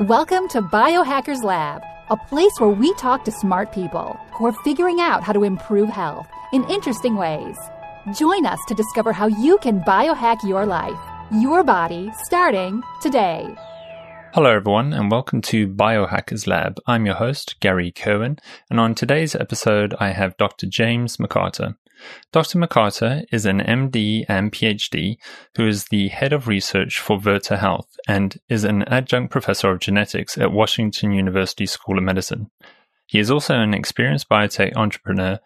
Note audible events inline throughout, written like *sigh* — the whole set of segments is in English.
Welcome to Biohackers Lab, a place where we talk to smart people who are figuring out how to improve health in interesting ways. Join us to discover how you can biohack your life, your body, starting today. Hello, everyone, and welcome to Biohackers Lab. I'm your host, Gary Cohen, and on today's episode, I have Dr. James McCarter. Dr. McCarter is an MD and PhD who is the head of research for Virta Health and is an adjunct professor of genetics at Washington University School of Medicine. He is also an experienced biotech entrepreneur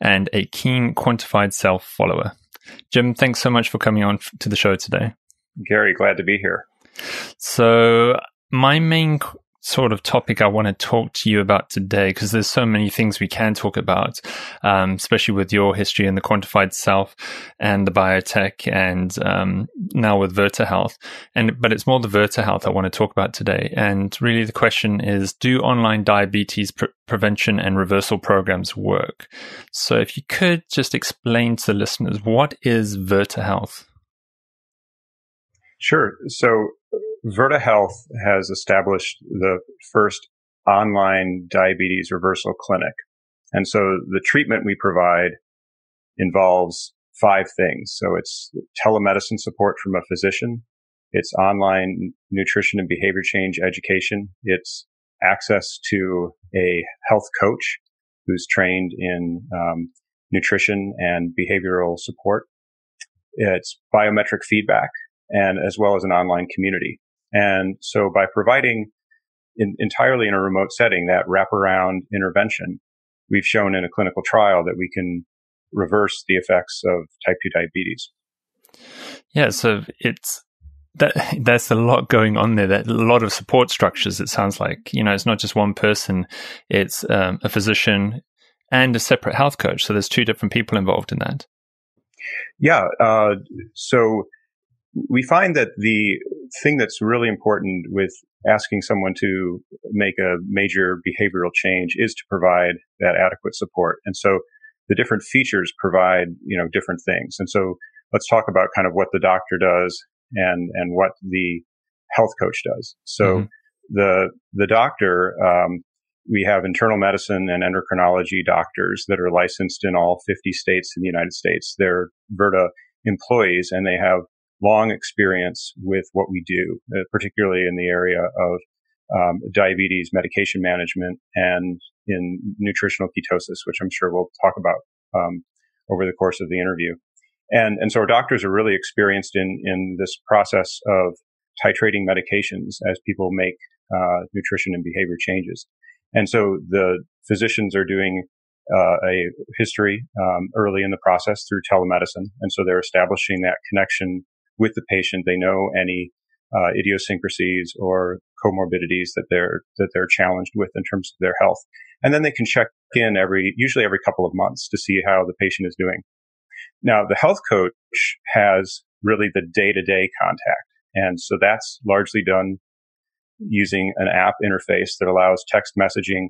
and a keen quantified self follower. Jim, thanks so much for coming on to the show today. Gary, glad to be here. So, my main sort of topic I want to talk to you about today because there's so many things we can talk about, um, especially with your history and the quantified self and the biotech, and um, now with Virta Health. And but it's more the Virta Health I want to talk about today. And really, the question is: Do online diabetes pre- prevention and reversal programs work? So, if you could just explain to the listeners what is Virta Health. Sure. So Virta Health has established the first online diabetes reversal clinic. And so the treatment we provide involves five things. So it's telemedicine support from a physician. It's online nutrition and behavior change education. It's access to a health coach who's trained in um, nutrition and behavioral support. It's biometric feedback and as well as an online community. And so by providing in, entirely in a remote setting that wraparound intervention, we've shown in a clinical trial that we can reverse the effects of type 2 diabetes. Yeah, so it's that there's a lot going on there. That a lot of support structures. It sounds like you know it's not just one person; it's um, a physician and a separate health coach. So there's two different people involved in that. Yeah. Uh, so we find that the thing that's really important with asking someone to make a major behavioral change is to provide that adequate support. And so the different features provide, you know, different things. And so let's talk about kind of what the doctor does and, and what the health coach does. So mm-hmm. the, the doctor, um, we have internal medicine and endocrinology doctors that are licensed in all 50 states in the United States. They're Virta employees and they have long experience with what we do, uh, particularly in the area of um, diabetes medication management and in nutritional ketosis, which I'm sure we'll talk about um, over the course of the interview. And and so our doctors are really experienced in in this process of titrating medications as people make uh, nutrition and behavior changes. And so the physicians are doing uh, a history um, early in the process through telemedicine, and so they're establishing that connection with the patient. They know any uh, idiosyncrasies or comorbidities that they're that they're challenged with in terms of their health, and then they can check in every usually every couple of months to see how the patient is doing. Now, the health coach has really the day to day contact, and so that's largely done using an app interface that allows text messaging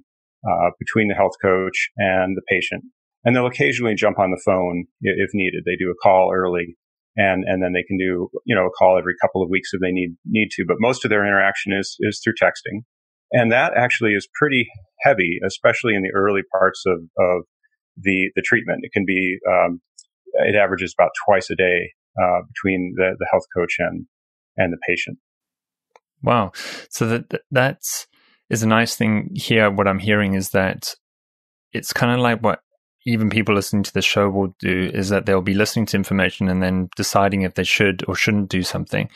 uh, between the health coach and the patient. And they'll occasionally jump on the phone if needed. They do a call early and and then they can do you know a call every couple of weeks if they need need to. But most of their interaction is is through texting, and that actually is pretty heavy, especially in the early parts of of the the treatment. It can be um, it averages about twice a day uh, between the the health coach and and the patient. Wow, so that that's is a nice thing here. What I'm hearing is that it's kind of like what even people listening to the show will do is that they'll be listening to information and then deciding if they should or shouldn't do something.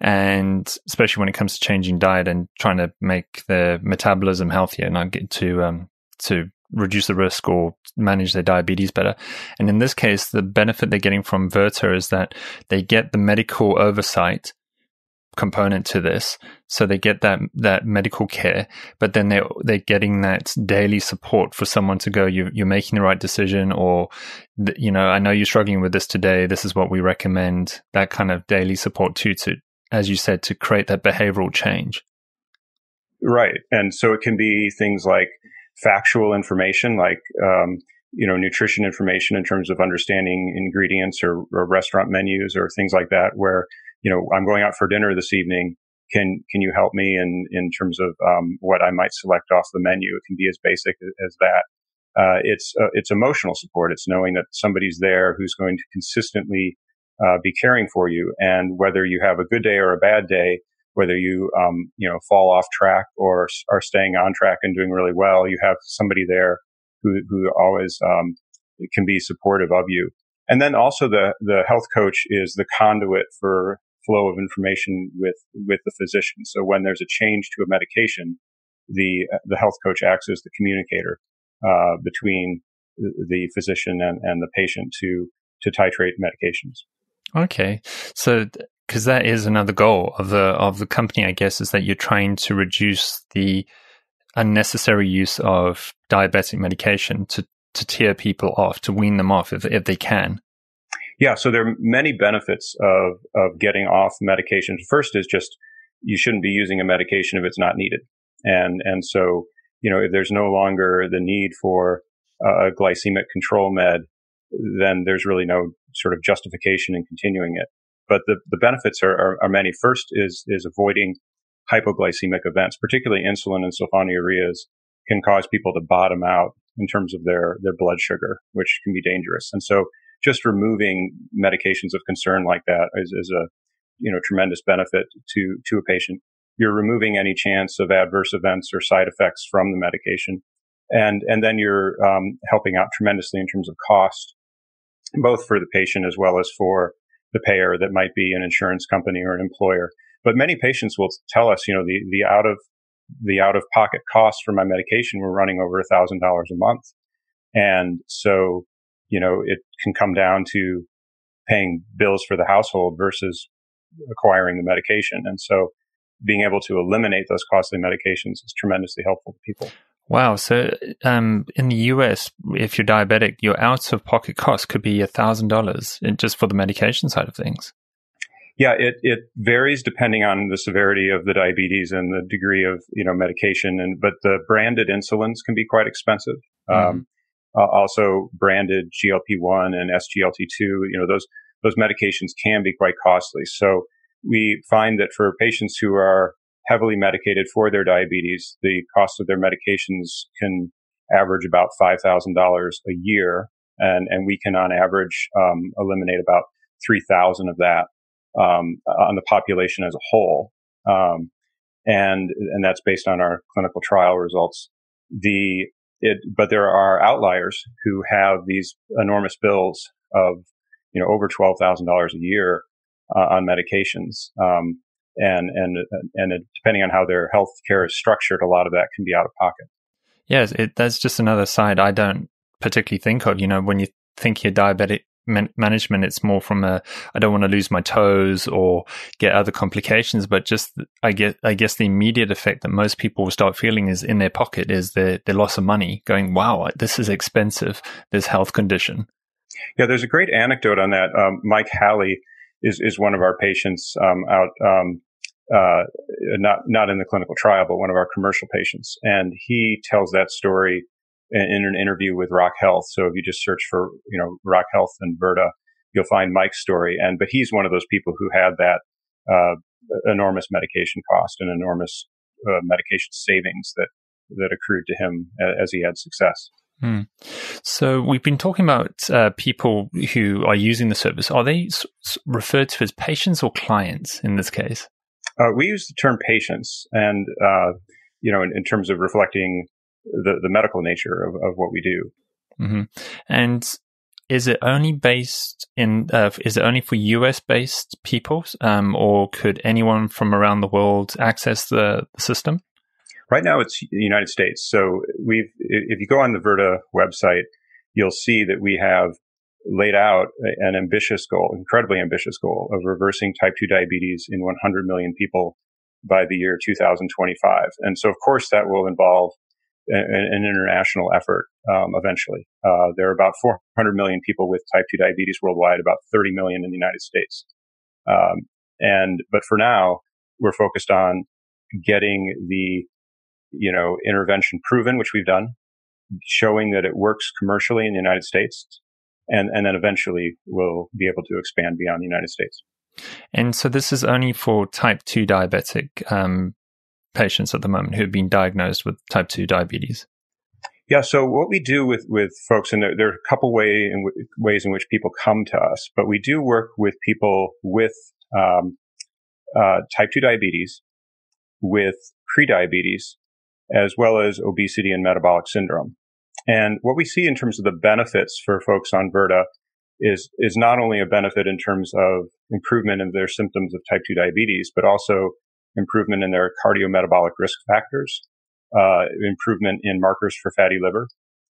And especially when it comes to changing diet and trying to make their metabolism healthier, not get to um, to reduce the risk or manage their diabetes better. And in this case, the benefit they're getting from Virta is that they get the medical oversight component to this. So they get that that medical care, but then they they're getting that daily support for someone to go. You you're making the right decision, or you know, I know you're struggling with this today. This is what we recommend. That kind of daily support too, to as you said, to create that behavioral change. Right, and so it can be things like factual information, like. Um, you know, nutrition information in terms of understanding ingredients or, or restaurant menus or things like that, where you know, I'm going out for dinner this evening. can can you help me in in terms of um, what I might select off the menu? It can be as basic as that. Uh, it's uh, it's emotional support. It's knowing that somebody's there who's going to consistently uh, be caring for you, and whether you have a good day or a bad day, whether you um, you know fall off track or are staying on track and doing really well, you have somebody there who who always um, can be supportive of you. And then also the the health coach is the conduit for flow of information with with the physician. So when there's a change to a medication, the the health coach acts as the communicator uh, between the physician and, and the patient to to titrate medications. Okay, so because that is another goal of the of the company, I guess, is that you're trying to reduce the unnecessary use of diabetic medication to to tear people off, to wean them off if if they can. Yeah, so there are many benefits of of getting off medication. First is just you shouldn't be using a medication if it's not needed, and and so you know if there's no longer the need for a glycemic control med, then there's really no sort of justification in continuing it. But the the benefits are, are, are many. First is is avoiding hypoglycemic events, particularly insulin and sulfonylureas can cause people to bottom out in terms of their their blood sugar, which can be dangerous. And so just removing medications of concern like that is, is a you know tremendous benefit to to a patient. You're removing any chance of adverse events or side effects from the medication, and and then you're um, helping out tremendously in terms of cost, both for the patient as well as for the payer that might be an insurance company or an employer. But many patients will tell us, you know, the the out of the out of pocket costs for my medication were running over a thousand dollars a month, and so you know, it can come down to paying bills for the household versus acquiring the medication. And so being able to eliminate those costly medications is tremendously helpful to people. Wow. So um, in the US, if you're diabetic, your out of pocket cost could be $1,000 just for the medication side of things. Yeah, it, it varies depending on the severity of the diabetes and the degree of, you know, medication. And, but the branded insulins can be quite expensive. Mm-hmm. Um, uh, also branded GLP-1 and SGLT2. You know, those, those medications can be quite costly. So we find that for patients who are heavily medicated for their diabetes, the cost of their medications can average about $5,000 a year. And, and we can on average, um, eliminate about 3,000 of that, um, on the population as a whole. Um, and, and that's based on our clinical trial results. The it, but there are outliers who have these enormous bills of, you know, over twelve thousand dollars a year uh, on medications. Um, and and and it, depending on how their health care is structured, a lot of that can be out of pocket. Yes, it, that's just another side I don't particularly think of. You know, when you think you're diabetic man- management it's more from a i don't want to lose my toes or get other complications but just i get i guess the immediate effect that most people will start feeling is in their pocket is the the loss of money going wow this is expensive this health condition. Yeah there's a great anecdote on that. Um, mike halley is is one of our patients um, out um, uh, not not in the clinical trial, but one of our commercial patients, and he tells that story in an interview with Rock Health. So if you just search for, you know, Rock Health and Virta, you'll find Mike's story. And, but he's one of those people who had that, uh, enormous medication cost and enormous uh, medication savings that, that accrued to him as he had success. Hmm. So we've been talking about uh, people who are using the service. Are they s- referred to as patients or clients in this case? Uh, we use the term patients, and uh, you know, in, in, terms of reflecting the, the medical nature of, of what we do. Mm-hmm. And is it only based in, uh, is it only for US based people, um, or could anyone from around the world access the, the system? Right now it's the United States. So we've, if you go on the Virta website, you'll see that we have laid out an ambitious goal, incredibly ambitious goal of reversing type 2 diabetes in 100 million people by the year 2025. And so, of course, that will involve an, an international effort um, eventually. Uh, there are about 400 million people with type 2 diabetes worldwide, about 30 million in the United States. Um, and, but for now, we're focused on getting the, you know, intervention proven, which we've done, showing that it works commercially in the United States. And, and then eventually we'll be able to expand beyond the United States. And so this is only for type 2 diabetic um, patients at the moment who have been diagnosed with type 2 diabetes. Yeah. So what we do with, with folks, and there, there are a couple way in w- ways in which people come to us, but we do work with people with um, uh, type 2 diabetes, with prediabetes, as well as obesity and metabolic syndrome. And what we see in terms of the benefits for folks on Virta is, is not only a benefit in terms of improvement in their symptoms of type 2 diabetes, but also improvement in their cardiometabolic risk factors, uh, improvement in markers for fatty liver.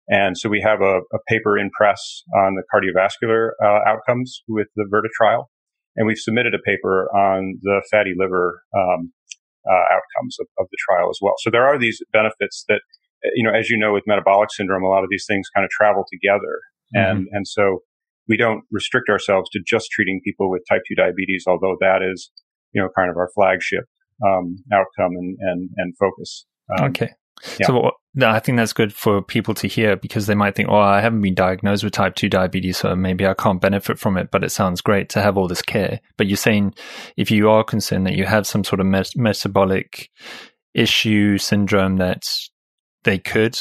And so we have a, a paper in press on the cardiovascular uh, outcomes with the Virta trial. And we've submitted a paper on the fatty liver um, uh, outcomes of, of the trial as well. So there are these benefits that, you know, as you know, with metabolic syndrome, a lot of these things kind of travel together. Mm-hmm. And, and so we don't restrict ourselves to just treating people with type 2 diabetes, although that is, you know, kind of our flagship um, outcome and, and, and focus. Um, okay. Yeah. So I think that's good for people to hear because they might think, oh, I haven't been diagnosed with type 2 diabetes, so maybe I can't benefit from it, but it sounds great to have all this care. But you're saying if you are concerned that you have some sort of met- metabolic issue, syndrome, that they could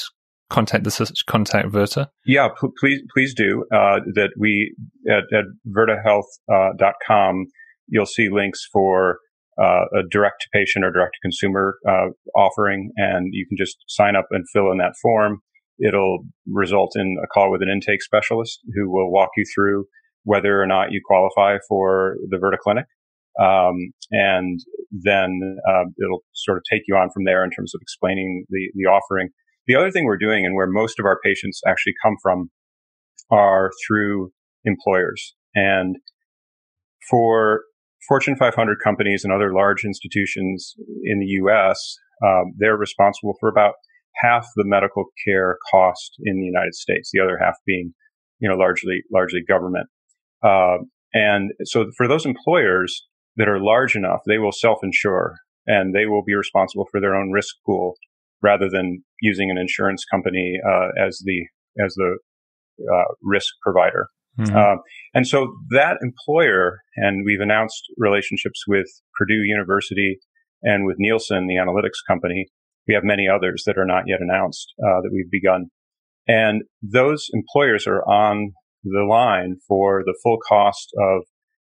contact the contact Virta? Yeah, p- please, please do. Uh, that we at, at virtahealth.com, uh, you'll see links for uh, a direct to patient or direct to consumer uh, offering, and you can just sign up and fill in that form. It'll result in a call with an intake specialist who will walk you through whether or not you qualify for the Virta Clinic. Um, and then uh, it'll sort of take you on from there in terms of explaining the, the offering. The other thing we're doing and where most of our patients actually come from are through employers. And for Fortune 500 companies and other large institutions in the U.S., um, they're responsible for about half the medical care cost in the United States. The other half being, you know, largely largely government. Uh, and so for those employers that are large enough, they will self-insure and they will be responsible for their own risk pool rather than using an insurance company uh, as the as the uh, risk provider. Mm-hmm. Uh, and so that employer, and we've announced relationships with Purdue University and with Nielsen, the analytics company. We have many others that are not yet announced uh, that we've begun. And those employers are on the line for the full cost of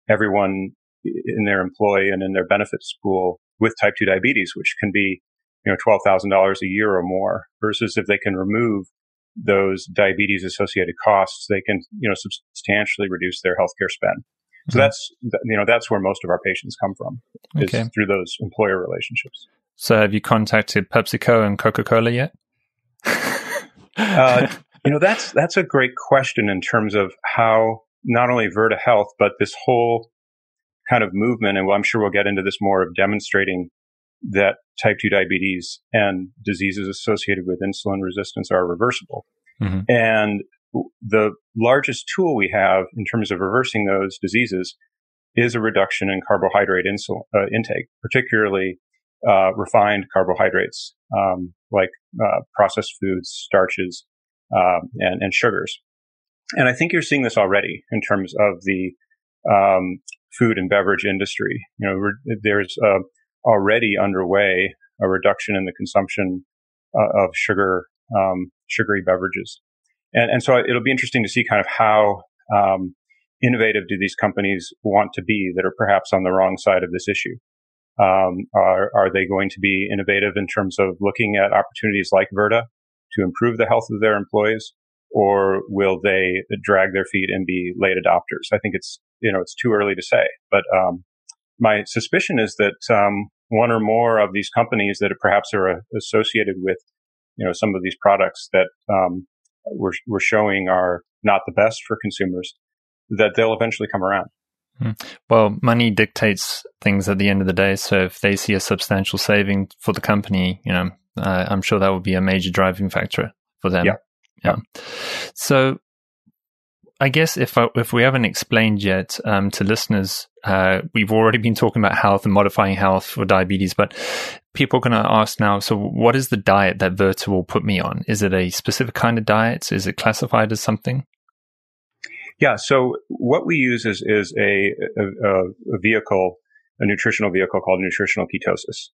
everyone in their employee and in their benefits pool with type 2 diabetes, which can be, you know, $12,000 a year or more versus if they can remove those diabetes associated costs, they can, you know, substantially reduce their healthcare spend. So mm-hmm. that's, you know, that's where most of our patients come from is okay. through those employer relationships. So have you contacted PepsiCo and Coca-Cola yet? uh, *laughs* you know, that's, that's a great question in terms of how not only Virta Health, but this whole kind of movement. And I'm sure we'll get into this more of demonstrating that type 2 diabetes and diseases associated with insulin resistance are reversible. Mm-hmm. And the largest tool we have in terms of reversing those diseases is a reduction in carbohydrate insul- uh, intake, particularly uh, refined carbohydrates um, like uh, processed foods, starches, um, and, and, sugars. And I think you're seeing this already in terms of the um, food and beverage industry. You know, there's a already underway a reduction in the consumption uh, of sugar, um, sugary beverages. And, and so it'll be interesting to see kind of how um, innovative do these companies want to be that are perhaps on the wrong side of this issue. Um, are, are they going to be innovative in terms of looking at opportunities like Virta to improve the health of their employees? Or will they drag their feet and be late adopters? I think it's, you know, it's too early to say, but, um, my suspicion is that um, one or more of these companies that perhaps are uh, associated with, you know, some of these products that um, we're, we're showing are not the best for consumers, that they'll eventually come around. Hmm. Well, money dictates things at the end of the day. So if they see a substantial saving for the company, you know, uh, I'm sure that will be a major driving factor for them. Yeah. Yeah. So I guess if I, if we haven't explained yet um, to listeners, uh, we've already been talking about health and modifying health for diabetes, but people are going to ask now. So, what is the diet that Virta will put me on? Is it a specific kind of diet? Is it classified as something? Yeah. So what we use is is a a, a vehicle, a nutritional vehicle called nutritional ketosis.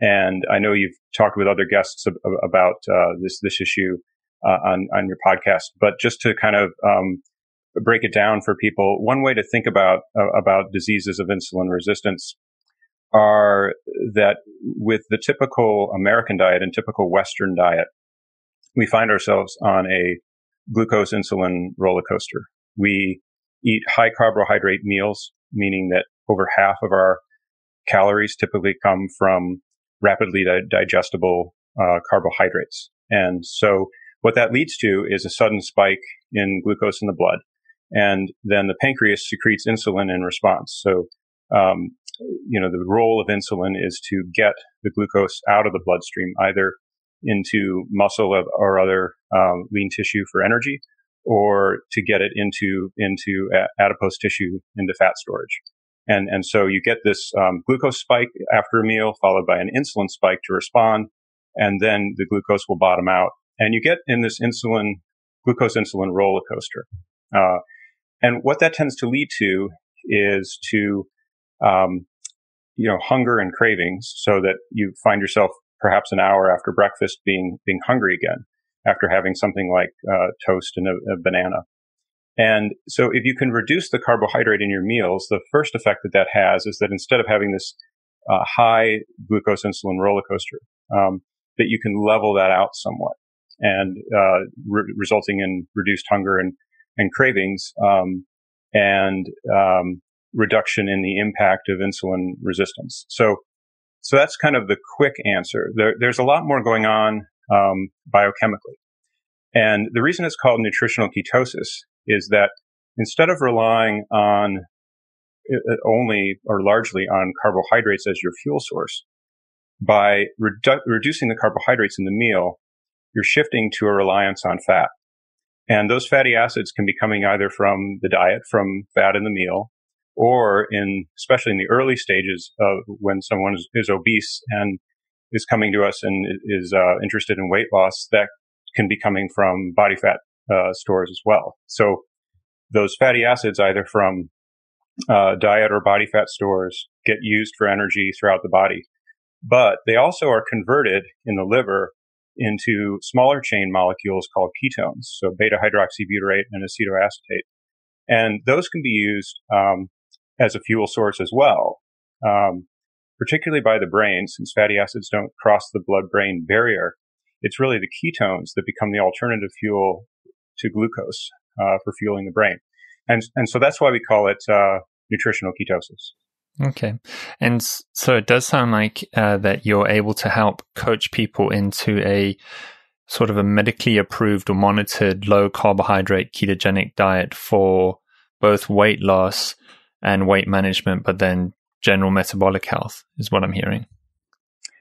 And I know you've talked with other guests ab- about uh, this this issue uh, on on your podcast, but just to kind of um, break it down for people, one way to think about uh, about diseases of insulin resistance are that with the typical American diet and typical Western diet, we find ourselves on a glucose insulin roller coaster. We eat high carbohydrate meals, meaning that over half of our calories typically come from rapidly di- digestible uh, carbohydrates. And so what that leads to is a sudden spike in glucose in the blood. And then the pancreas secretes insulin in response. So, um, you know, the role of insulin is to get the glucose out of the bloodstream, either into muscle or other um, lean tissue for energy, or to get it into into adipose tissue into fat storage. And and so you get this um, glucose spike after a meal, followed by an insulin spike to respond, and then the glucose will bottom out, and you get in this insulin glucose insulin roller coaster. Uh, and what that tends to lead to is to um, you know hunger and cravings, so that you find yourself perhaps an hour after breakfast being being hungry again after having something like uh, toast and a, a, banana. And so if you can reduce the carbohydrate in your meals, the first effect that that has is that instead of having this uh, high glucose insulin roller coaster, um, that you can level that out somewhat and uh, re- resulting in reduced hunger and, and cravings um, and um, reduction in the impact of insulin resistance. So so that's kind of the quick answer. There, there's a lot more going on um, biochemically. And the reason it's called nutritional ketosis is that instead of relying on uh, only or largely on carbohydrates as your fuel source, by redu- reducing the carbohydrates in the meal, you're shifting to a reliance on fat. And those fatty acids can be coming either from the diet, from fat in the meal, or in, especially in the early stages of when someone is, is obese and is coming to us and is uh, interested in weight loss, that can be coming from body fat uh, stores as well. So those fatty acids, either from uh, diet or body fat stores, get used for energy throughout the body, but they also are converted in the liver into smaller chain molecules called ketones, so beta hydroxybutyrate and acetoacetate, and those can be used um, as a fuel source as well. Um, particularly by the brain, since fatty acids don't cross the blood brain barrier, it's really the ketones that become the alternative fuel to glucose uh, for fueling the brain. And, and so that's why we call it uh, nutritional ketosis. Okay. And so it does sound like uh, that you're able to help coach people into a sort of a medically approved or monitored low carbohydrate ketogenic diet for both weight loss and weight management, but then general metabolic health is what I'm hearing.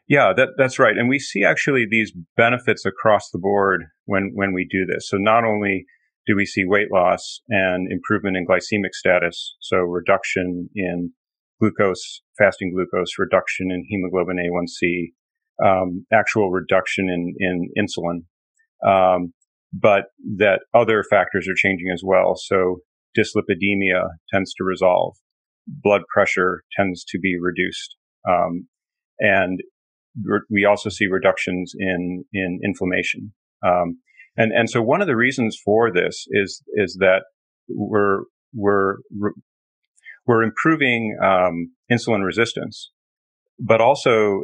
Yeah, that, that's right. And we see actually these benefits across the board when, when we do this. So not only do we see weight loss and improvement in glycemic status, so reduction in glucose, fasting glucose, reduction in hemoglobin A1C, um, actual reduction in, in insulin, um, but that other factors are changing as well. So dyslipidemia tends to resolve. Blood pressure tends to be reduced. Um, and re- we also see reductions in, in inflammation. Um, and, and so one of the reasons for this is, is that we're, we're, we're improving, um, insulin resistance, but also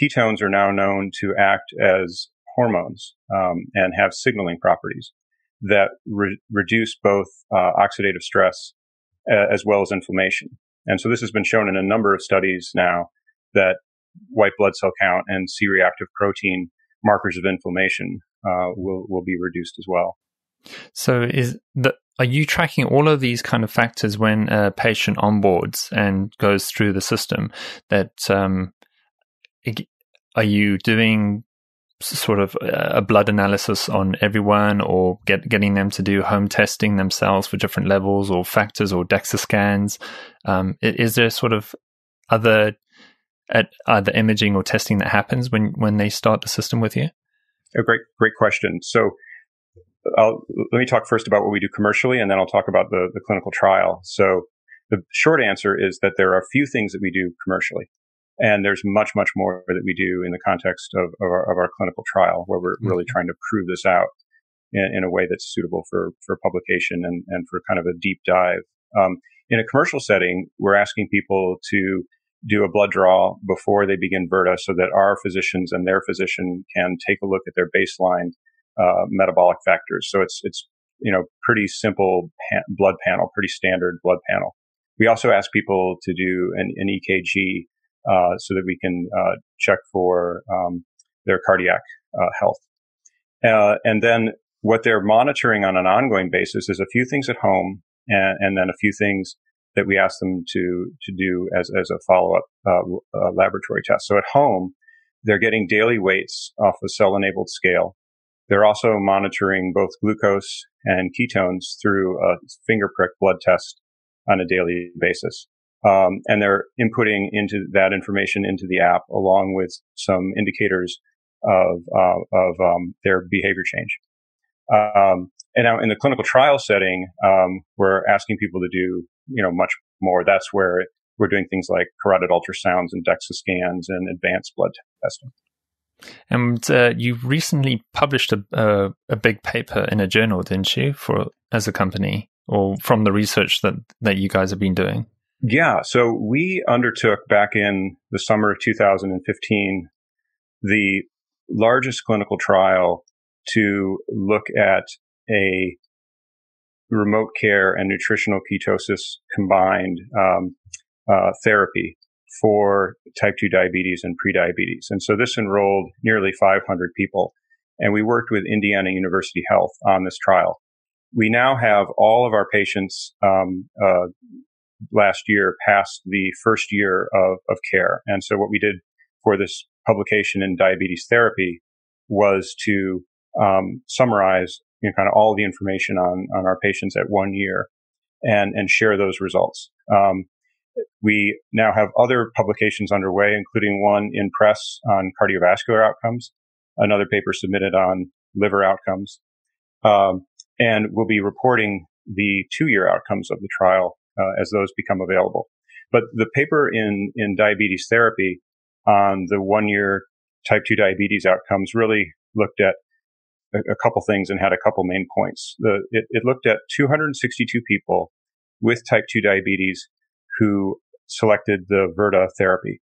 ketones are now known to act as hormones, um, and have signaling properties that re- reduce both uh, oxidative stress uh, as well as inflammation. And so this has been shown in a number of studies now that white blood cell count and C-reactive protein markers of inflammation uh, will will be reduced as well. So is the are you tracking all of these kind of factors when a patient onboards and goes through the system? That um, are you doing sort of a blood analysis on everyone or get, getting them to do home testing themselves for different levels or factors or DEXA scans? Um, is there sort of other at either imaging or testing that happens when, when they start the system with you? A great, great question. So I'll, let me talk first about what we do commercially, and then I'll talk about the, the clinical trial. So the short answer is that there are a few things that we do commercially. And there's much, much more that we do in the context of, of, our, of our, clinical trial, where we're mm-hmm. really trying to prove this out in, in, a way that's suitable for, for publication and, and for kind of a deep dive. Um, in a commercial setting, we're asking people to do a blood draw before they begin Virta so that our physicians and their physician can take a look at their baseline uh, metabolic factors. So it's, it's, you know, pretty simple blood panel, pretty standard blood panel. We also ask people to do an, an EKG uh, so that we can uh, check for um, their cardiac uh, health. Uh, and then what they're monitoring on an ongoing basis is a few things at home and, and then a few things that we ask them to to do as as a follow up uh, uh, laboratory test. So at home, they're getting daily weights off a cell enabled scale. They're also monitoring both glucose and ketones through a finger prick blood test on a daily basis. Um, and they're inputting into that information into the app along with some indicators of uh, of um, their behavior change. Um, and now in the clinical trial setting, um, we're asking people to do you know much more. That's where we're doing things like carotid ultrasounds and DEXA scans and advanced blood testing. And uh, you recently published a, a, big paper in a journal, didn't you, for as a company, or from the research that that you guys have been doing? Yeah. So we undertook back in the summer of 2015 the largest clinical trial to look at a remote care and nutritional ketosis combined um, uh, therapy for type 2 diabetes and prediabetes. And so this enrolled nearly 500 people. And we worked with Indiana University Health on this trial. We now have all of our patients um, uh, last year past the first year of, of care. And so what we did for this publication in diabetes therapy was to um, summarize you know, kind of all the information on, on our patients at one year and, and share those results. Um, we now have other publications underway, including one in press on cardiovascular outcomes, another paper submitted on liver outcomes, um, and we'll be reporting the two-year outcomes of the trial uh, as those become available. But the paper in, in diabetes therapy on the one year type 2 diabetes outcomes really looked at a, a couple things and had a couple main points. The, it, it looked at 262 people with type 2 diabetes who selected the Virta therapy.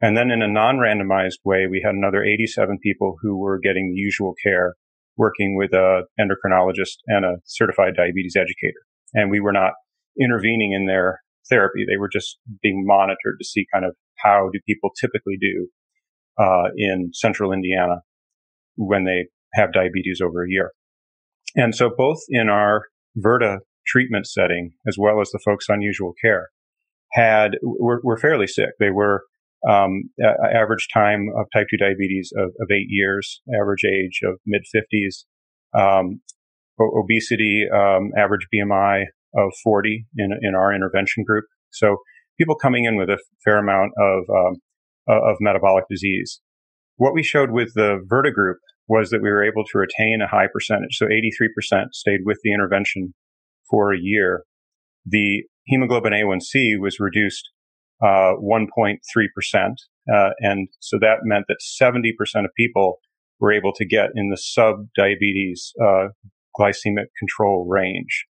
And then in a non-randomized way, we had another 87 people who were getting the usual care working with a endocrinologist and a certified diabetes educator. And we were not intervening in their therapy. They were just being monitored to see kind of how do people typically do uh, in central Indiana when they have diabetes over a year. And so both in our Virta treatment setting as well as the folks on usual care had were, were fairly sick. They were um, average time of type 2 diabetes of, of eight years, average age of mid 50s, um, obesity, um, average BMI of 40 in, in our intervention group. So people coming in with a fair amount of, um, of metabolic disease. What we showed with the Virta group was that we were able to retain a high percentage. So 83% stayed with the intervention for a year. The hemoglobin A1C was reduced uh, 1.3%. Uh, and so that meant that 70% of people were able to get in the sub diabetes uh, glycemic control range.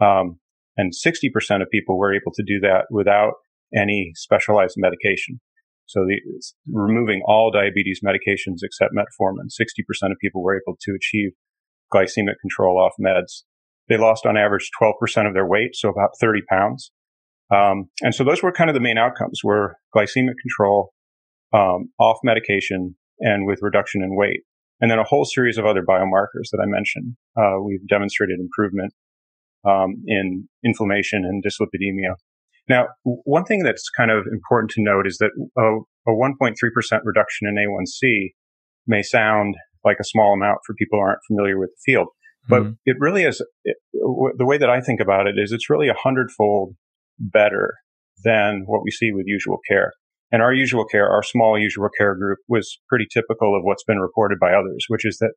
Um, and 60% of people were able to do that without any specialized medication. So the, removing all diabetes medications except metformin, 60% of people were able to achieve glycemic control off meds. They lost on average 12% of their weight, so about 30 pounds. Um, and so those were kind of the main outcomes were glycemic control, um, off medication and with reduction in weight. And then a whole series of other biomarkers that I mentioned. Uh, we've demonstrated improvement um, in inflammation and dyslipidemia. Now, one thing that's kind of important to note is that a, a 1.3% reduction in A1C may sound like a small amount for people who aren't familiar with the field, but mm-hmm. it really is. It, the way that I think about it is it's really a hundredfold better than what we see with usual care. And our usual care, our small usual care group was pretty typical of what's been reported by others, which is that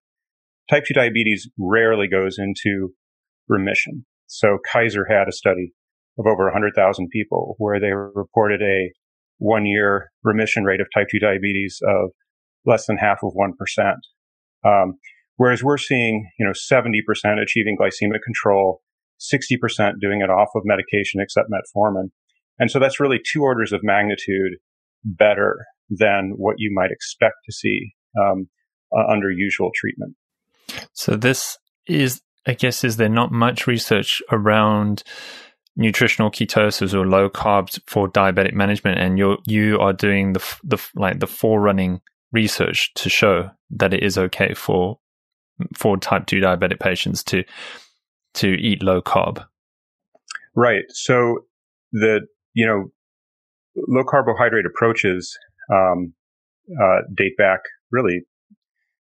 type 2 diabetes rarely goes into remission. So Kaiser had a study of over 100,000 people where they reported a one year remission rate of type 2 diabetes of less than half of 1%. Um, whereas we're seeing, you know, 70% achieving glycemic control, 60% doing it off of medication except metformin. And so that's really two orders of magnitude better than what you might expect to see um, uh, under usual treatment. So this is, I guess, is there not much research around nutritional ketosis or low carbs for diabetic management, and you you are doing the the like the forerunning research to show that it is okay for for type two diabetic patients to to eat low carb. Right. So the you know low carbohydrate approaches um, uh, date back really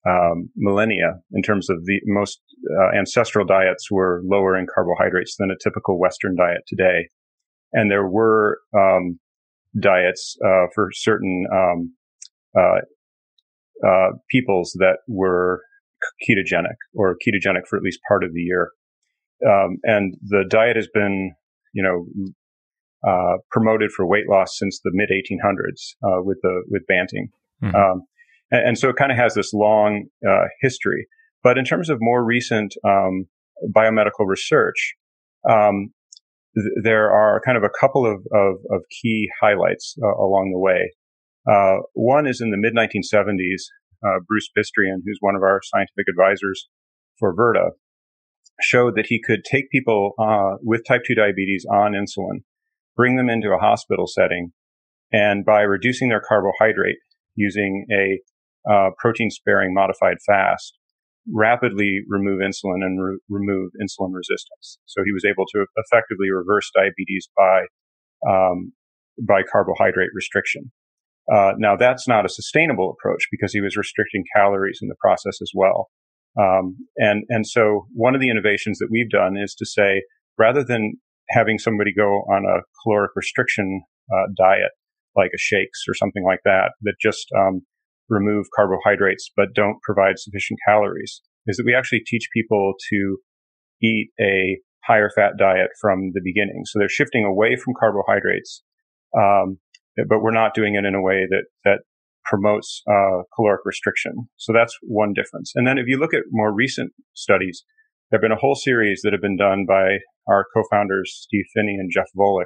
um, millennia in terms of the most uh, ancestral diets were lower in carbohydrates than a typical Western diet today. And there were um, diets uh, for certain um, uh, uh, peoples that were ketogenic or ketogenic for at least part of the year. Um, and the diet has been, you know, uh, promoted for weight loss since the mid 1800s uh, with the with Banting. Mm-hmm. Um, and, and, so it kind of has this long uh, history. But in terms of more recent um, biomedical research, um, th- there are kind of a couple of, of, of key highlights uh, along the way. Uh, one is in the mid 1970s, uh, Bruce Bistrian, who's one of our scientific advisors for Virta, showed that he could take people uh, with type 2 diabetes on insulin, bring them into a hospital setting, and by reducing their carbohydrate using a uh, protein sparing modified fast, rapidly remove insulin and re- remove insulin resistance. So he was able to effectively reverse diabetes by um, by carbohydrate restriction. Uh, now that's not a sustainable approach because he was restricting calories in the process as well. Um, and and so one of the innovations that we've done is to say rather than having somebody go on a caloric restriction uh, diet like a shakes or something like that that just um, remove carbohydrates but don't provide sufficient calories is that we actually teach people to eat a higher fat diet from the beginning. So they're shifting away from carbohydrates, um, but we're not doing it in a way that that promotes uh, caloric restriction. So that's one difference. And then if you look at more recent studies, there have been a whole series that have been done by our co-founders Steve Phinney and Jeff Volek,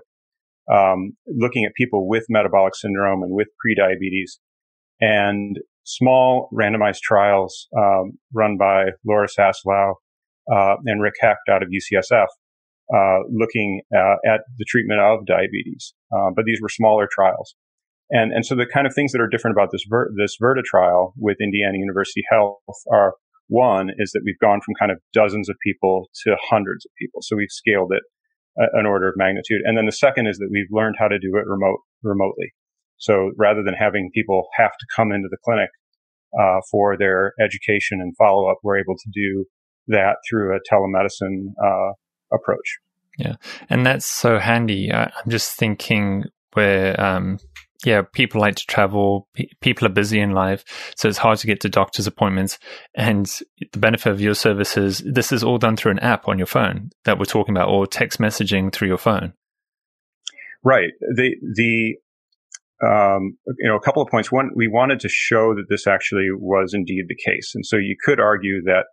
um, looking at people with metabolic syndrome and with prediabetes and small randomized trials um, run by Laura Saslow uh, and Rick Hecht out of UCSF, uh, looking uh, at the treatment of diabetes. Uh, but these were smaller trials, and and so the kind of things that are different about this Ver- this Virta trial with Indiana University Health are one is that we've gone from kind of dozens of people to hundreds of people, so we've scaled it an order of magnitude, and then the second is that we've learned how to do it remote remotely. So rather than having people have to come into the clinic uh, for their education and follow up, we're able to do that through a telemedicine uh, approach. Yeah, and that's so handy. I, am just thinking where, um, yeah, people like to travel. P- people are busy in life, so it's hard to get to doctor's appointments. And the benefit of your services, this is all done through an app on your phone that we're talking about, or text messaging through your phone. Right. The the um, you know, a couple of points. One, we wanted to show that this actually was indeed the case, and so you could argue that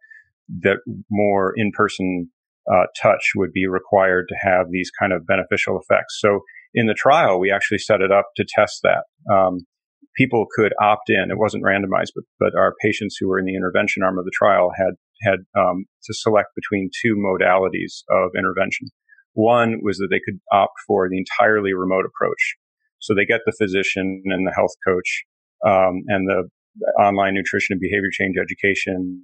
that more in-person uh, touch would be required to have these kind of beneficial effects. So in the trial, we actually set it up to test that. Um, people could opt in. It wasn't randomized, but but our patients who were in the intervention arm of the trial had had um, to select between two modalities of intervention. One was that they could opt for the entirely remote approach, so they get the physician and the health coach um, and the online nutrition and behavior change education,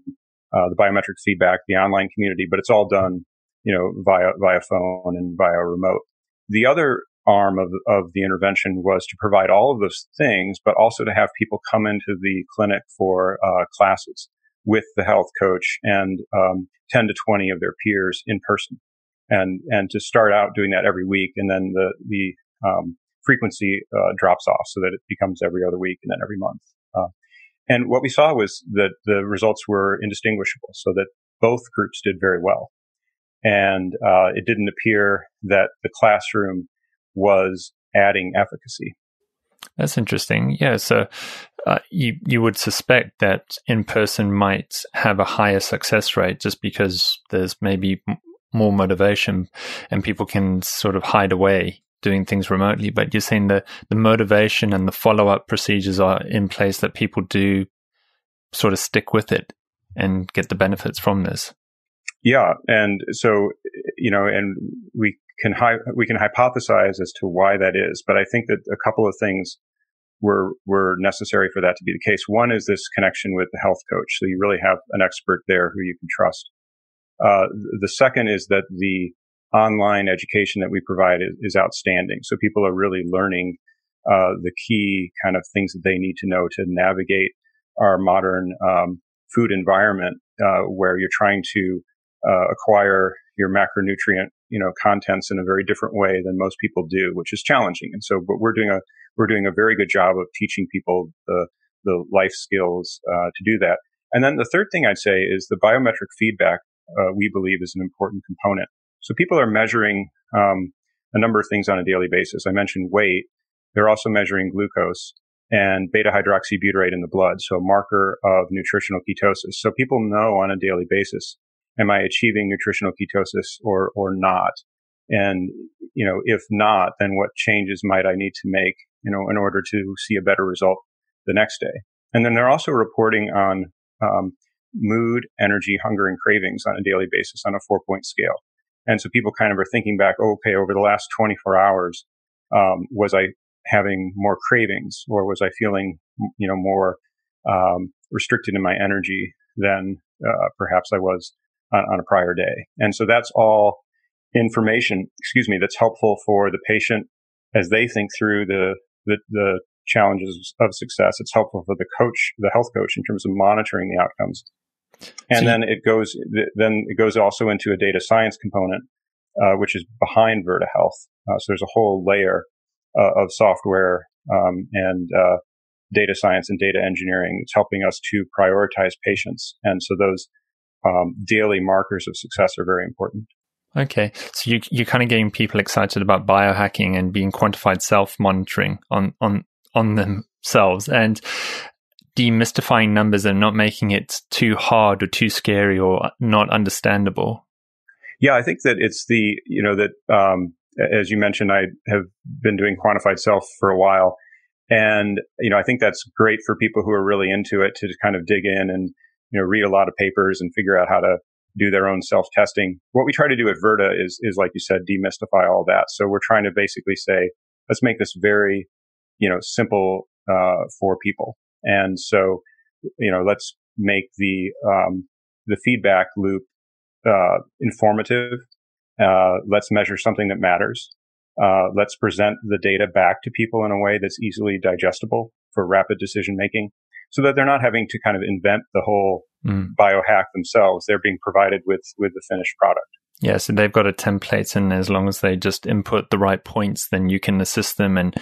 uh, the biometric feedback, the online community, but it's all done, you know, via via phone and via remote. The other arm of of the intervention was to provide all of those things, but also to have people come into the clinic for uh, classes with the health coach and um, 10 to 20 of their peers in person and and to start out doing that every week and then the the um, frequency uh, drops off so that it becomes every other week and then every month. Uh, And what we saw was that the results were indistinguishable, so that both groups did very well. And uh, it didn't appear that the classroom was adding efficacy. That's interesting. Yeah. So uh, you you would suspect that in person might have a higher success rate just because there's maybe m- more motivation and people can sort of hide away doing things remotely. But you're saying that the motivation and the follow up procedures are in place that people do sort of stick with it and get the benefits from this. Yeah, and so you know, and we can hi- we can hypothesize as to why that is, but I think that a couple of things were were necessary for that to be the case. One is this connection with the health coach, so you really have an expert there who you can trust. Uh, the second is that the online education that we provide is, is outstanding. So people are really learning uh, the key kind of things that they need to know to navigate our modern um, food environment, uh, where you're trying to uh, acquire your macronutrient, you know, contents in a very different way than most people do, which is challenging. And so, but we're doing a we're doing a very good job of teaching people the the life skills uh, to do that. And then the third thing I'd say is the biometric feedback. Uh, we believe is an important component. So people are measuring um, a number of things on a daily basis. I mentioned weight. They're also measuring glucose and beta hydroxybutyrate in the blood, so a marker of nutritional ketosis. So people know on a daily basis am I achieving nutritional ketosis or, or not? And, you know, if not, then what changes might I need to make, you know, in order to see a better result the next day? And then they're also reporting on, um, mood, energy, hunger, and cravings on a daily basis on a four point scale. And so people kind of are thinking back, oh, okay, over the last 24 hours, um, was I having more cravings or was I feeling, you know, more, um, restricted in my energy than, uh, perhaps I was on, on a prior day. And so that's all information, excuse me, that's helpful for the patient as they think through the, the, the challenges of success. It's helpful for the coach, the health coach in terms of monitoring the outcomes. And so then it goes, then it goes also into a data science component, uh, which is behind Virta Health. Uh, so there's a whole layer uh, of software um, and uh, data science and data engineering that's helping us to prioritize patients. And so those um, daily markers of success are very important. Okay, so you, you're kind of getting people excited about biohacking and being quantified self monitoring on on on themselves and demystifying numbers and not making it too hard or too scary or not understandable. Yeah, I think that it's the you know that um, as you mentioned, I have been doing quantified self for a while, and you know I think that's great for people who are really into it to kind of dig in and you know, read a lot of papers and figure out how to do their own self testing. What we try to do at Virta is, is like you said, demystify all that. So we're trying to basically say, let's make this very, you know, simple, uh, for people. And so, you know, let's make the, um, the feedback loop, uh, informative. Uh, let's measure something that matters. Uh, let's present the data back to people in a way that's easily digestible for rapid decision making so that they're not having to kind of invent the whole mm. biohack themselves. They're being provided with, with the finished product. Yeah, so they've got a template, and as long as they just input the right points, then you can assist them and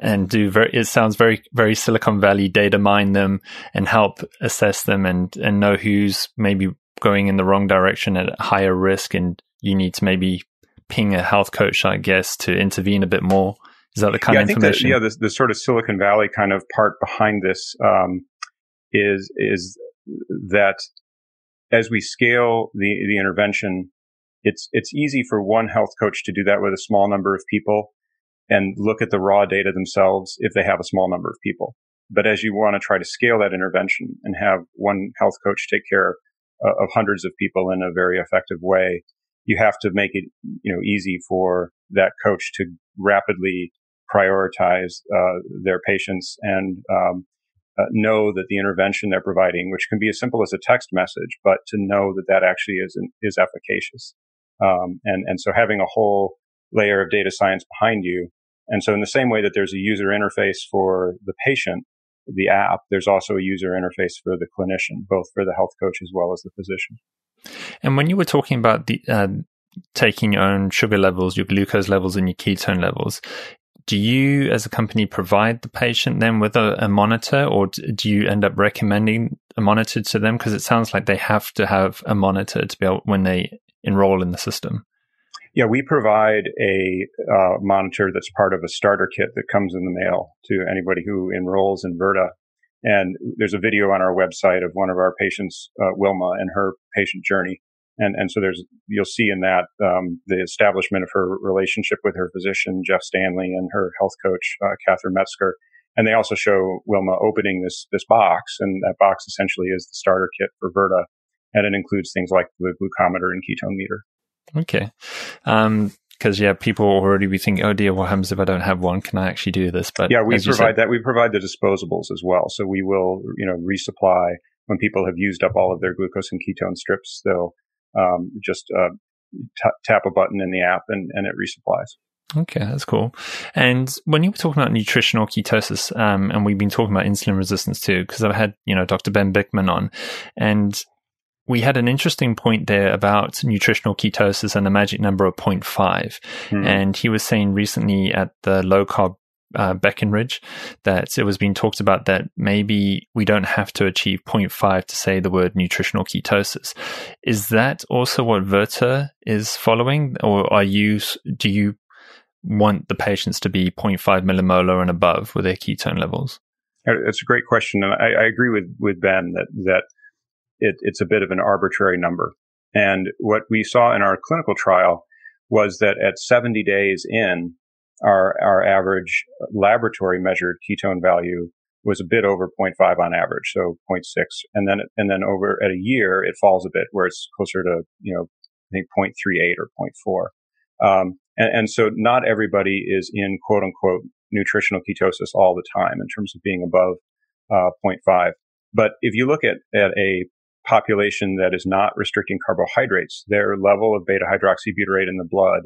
and do very. It sounds very very Silicon Valley data mine them and help assess them and and know who's maybe going in the wrong direction at higher risk, and you need to maybe ping a health coach, I guess, to intervene a bit more. Is that the kind yeah, of information? That, yeah, the, the, sort of Silicon Valley kind of part behind this um, is is that as we scale the the intervention, it's it's easy for one health coach to do that with a small number of people and look at the raw data themselves if they have a small number of people. But as you want to try to scale that intervention and have one health coach take care uh, of hundreds of people in a very effective way, you have to make it, you know, easy for that coach to rapidly prioritize uh, their patients and um, uh, know that the intervention they're providing, which can be as simple as a text message, but to know that that actually is is efficacious. Um, and and so having a whole layer of data science behind you, and so in the same way that there's a user interface for the patient, the app, there's also a user interface for the clinician, both for the health coach as well as the physician. And when you were talking about the uh, taking your own sugar levels, your glucose levels, and your ketone levels, do you, as a company, provide the patient then with a, a monitor, or do you end up recommending a monitor to them? Because it sounds like they have to have a monitor to be able when they enroll in the system. Yeah, we provide a uh, monitor that's part of a starter kit that comes in the mail to anybody who enrolls in Virta. And there's a video on our website of one of our patients, uh, Wilma, and her patient journey. And, and so there's, you'll see in that, um, the establishment of her relationship with her physician, Jeff Stanley, and her health coach, uh, Catherine Metzger. And they also show Wilma opening this, this box. And that box essentially is the starter kit for Virta. And it includes things like the glucometer and ketone meter. Okay. Um, because yeah, people already be thinking, "Oh dear, what happens if I don't have one? Can I actually do this?" But yeah, we provide said, that. We provide the disposables as well, so we will, you know, resupply when people have used up all of their glucose and ketone strips. They'll um, just uh, t- tap a button in the app, and, and it resupplies. Okay, that's cool. And when you were talking about nutritional ketosis, um, and we've been talking about insulin resistance too, because I've had you know Dr. Ben Bikman on, and we had an interesting point there about nutritional ketosis and the magic number of 0.5. Mm. And he was saying recently at the low carb uh, Breckenridge that it was being talked about that maybe we don't have to achieve 0.5 to say the word nutritional ketosis. Is that also what Virta is following, or are you do you want the patients to be 0.5 millimolar and above with their ketone levels? That's a great question, and I, I agree with with Ben that that it, it's a bit of an arbitrary number. And what we saw in our clinical trial was that at 70 days in, our, our average laboratory measured ketone value was a bit over 0.5 on average, so 0.6. And then, and then over at a year, it falls a bit where it's closer to, you know, I think 0.38 or 0.4. Um, and, and so not everybody is in quote unquote nutritional ketosis all the time in terms of being above uh, 0.5. But if you look at, at a population that is not restricting carbohydrates, their level of beta hydroxybutyrate in the blood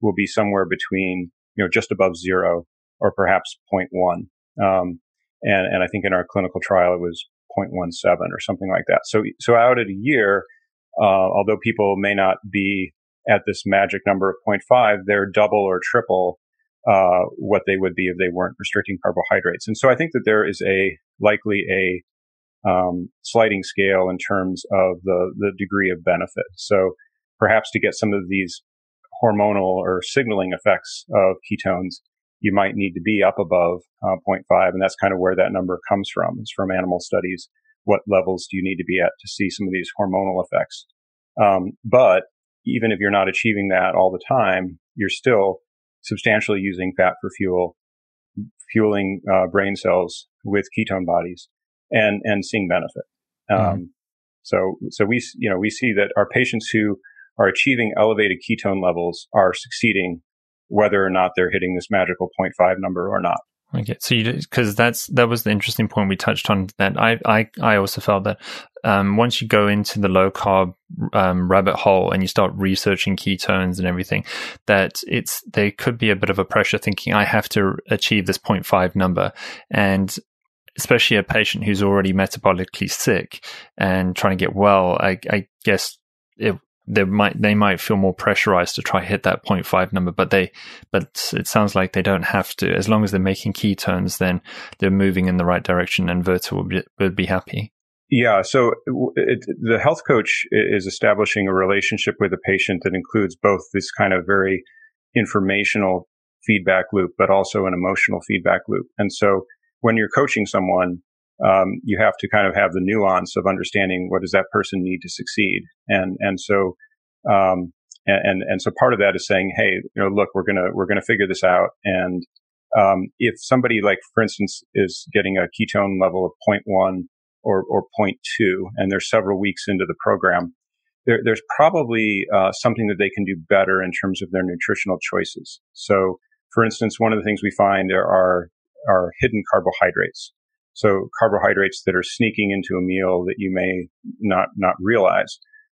will be somewhere between, you know, just above zero or perhaps 0.1. Um, and, and I think in our clinical trial, it was 0.17 or something like that. So, so out at a year, uh, although people may not be at this magic number of 0.5, they're double or triple uh, what they would be if they weren't restricting carbohydrates. And so I think that there is a likely a um, sliding scale in terms of the, the degree of benefit. So perhaps to get some of these hormonal or signaling effects of ketones, you might need to be up above uh, 0.5. And that's kind of where that number comes from. It's from animal studies. What levels do you need to be at to see some of these hormonal effects? Um, but even if you're not achieving that all the time, you're still substantially using fat for fuel, fueling uh, brain cells with ketone bodies and and seeing benefit. Um, mm-hmm. So so we you know we see that our patients who are achieving elevated ketone levels are succeeding, whether or not they're hitting this magical 0.5 number or not. Okay, so because that's that was the interesting point we touched on. That I I I also felt that um, once you go into the low carb um, rabbit hole and you start researching ketones and everything, that it's there could be a bit of a pressure thinking I have to achieve this 0.5 number, and especially a patient who's already metabolically sick and trying to get well, I, I guess it, they might they might feel more pressurized to try hit that 0.5 number, but they but it sounds like they don't have to. As long as they're making ketones, then they're moving in the right direction, and Virta would be, be happy. Yeah, so it, the health coach is establishing a relationship with the patient that includes both this kind of very informational feedback loop, but also an emotional feedback loop. And so when you're coaching someone, um, you have to kind of have the nuance of understanding what does that person need to succeed. And, and so, um, and, and so part of that is saying, Hey, you know, look, we're to, we're to figure this out. And, um, if somebody like, for instance, is getting a ketone level of 0.1 or, or 0.2 and they're several weeks into the program, there, there's probably uh, something that they can do better in terms of their nutritional choices. So, for instance, one of the things we find there are are hidden carbohydrates. So carbohydrates that are sneaking into a meal that you may not, not realize.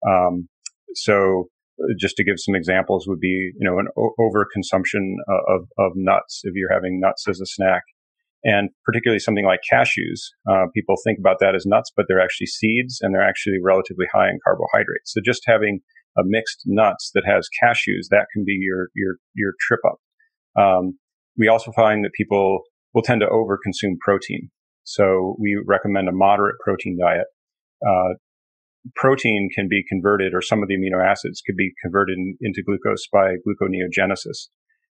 Um, so uh, just to give some examples would be, you know, an o- overconsumption of, of nuts if you're having nuts as a snack. And particularly something like cashews. Uh, people think about that as nuts, but they're actually seeds and they're actually relatively high in carbohydrates. So just having a mixed nuts that has cashews, that can be your, your, your trip up. Um, we also find that people will tend to overconsume protein. So we recommend a moderate protein diet. Uh, protein can be converted, or some of the amino acids could be converted in, into glucose by gluconeogenesis.